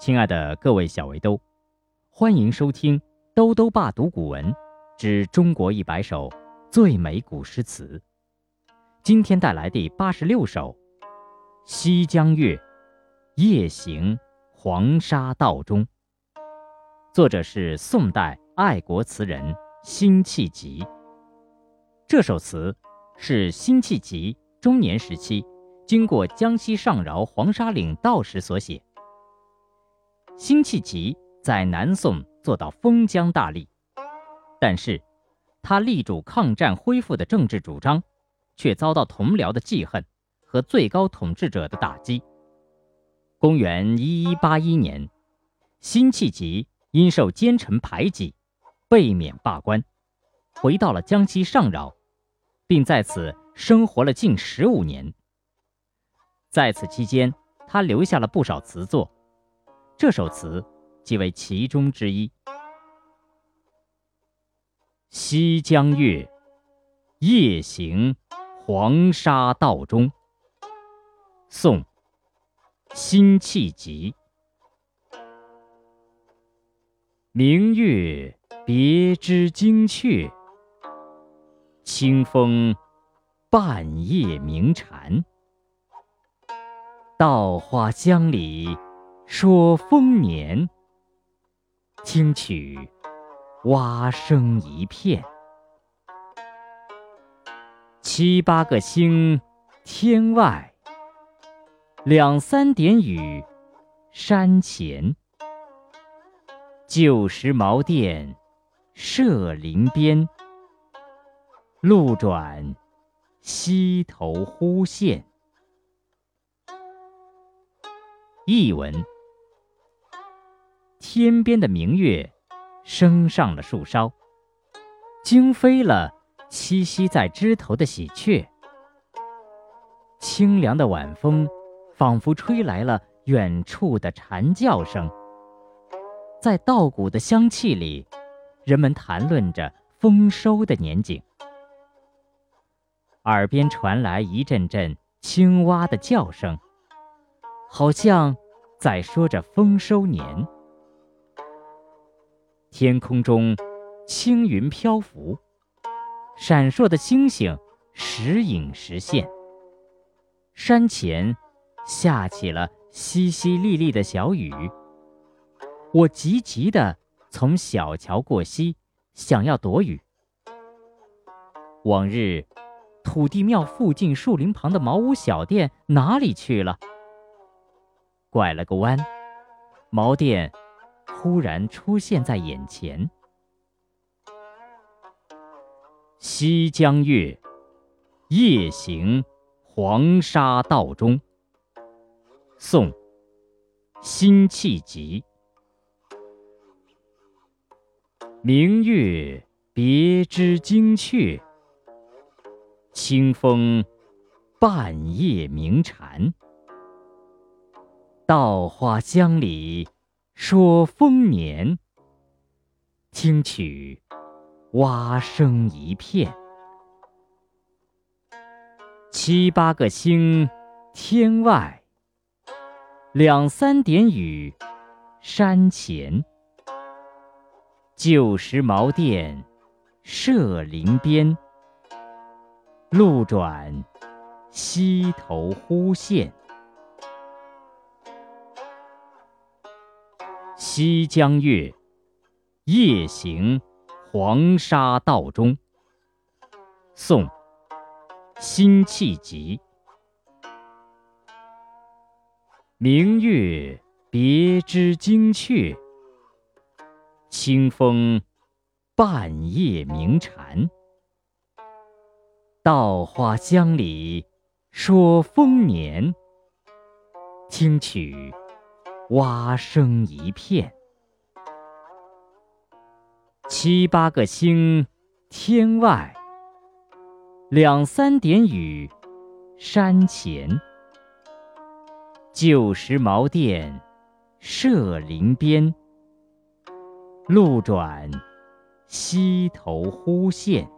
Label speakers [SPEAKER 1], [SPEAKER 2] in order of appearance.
[SPEAKER 1] 亲爱的各位小围兜，欢迎收听《兜兜爸读古文之中国一百首最美古诗词》。今天带来第八十六首《西江月·夜行黄沙道中》，作者是宋代爱国词人辛弃疾。这首词是辛弃疾中年时期经过江西上饶黄沙岭道时所写。辛弃疾在南宋做到封疆大吏，但是，他力主抗战恢复的政治主张，却遭到同僚的记恨和最高统治者的打击。公元一一八一年，辛弃疾因受奸臣排挤，被免罢官，回到了江西上饶。并在此生活了近十五年。在此期间，他留下了不少词作，这首词即为其中之一。《西江月·夜行黄沙道中》宋·辛弃疾。明月别枝惊鹊。清风半夜鸣蝉，稻花香里说丰年。听取蛙声一片，七八个星天外，两三点雨山前。旧时茅店社林边。路转溪头忽见。译文：天边的明月升上了树梢，惊飞了栖息在枝头的喜鹊。清凉的晚风仿佛吹来了远处的蝉叫声，在稻谷的香气里，人们谈论着丰收的年景。耳边传来一阵阵青蛙的叫声，好像在说着丰收年。天空中青云漂浮，闪烁的星星时隐时现。山前下起了淅淅沥沥的小雨。我急急地从小桥过溪，想要躲雨。往日。土地庙附近树林旁的茅屋小店哪里去了？拐了个弯，茅店忽然出现在眼前。西江月·夜行黄沙道中。宋·辛弃疾。明月别枝惊鹊。清风半夜鸣蝉，稻花香里说丰年。听取蛙声一片，七八个星天外，两三点雨山前。旧时茅店社林边。路转溪头忽见。西江月·夜行黄沙道中。宋·辛弃疾。明月别枝惊鹊，清风半夜鸣蝉。稻花香里说丰年，听取蛙声一片。七八个星天外，两三点雨山前。旧时茅店社林边，路转溪头忽见。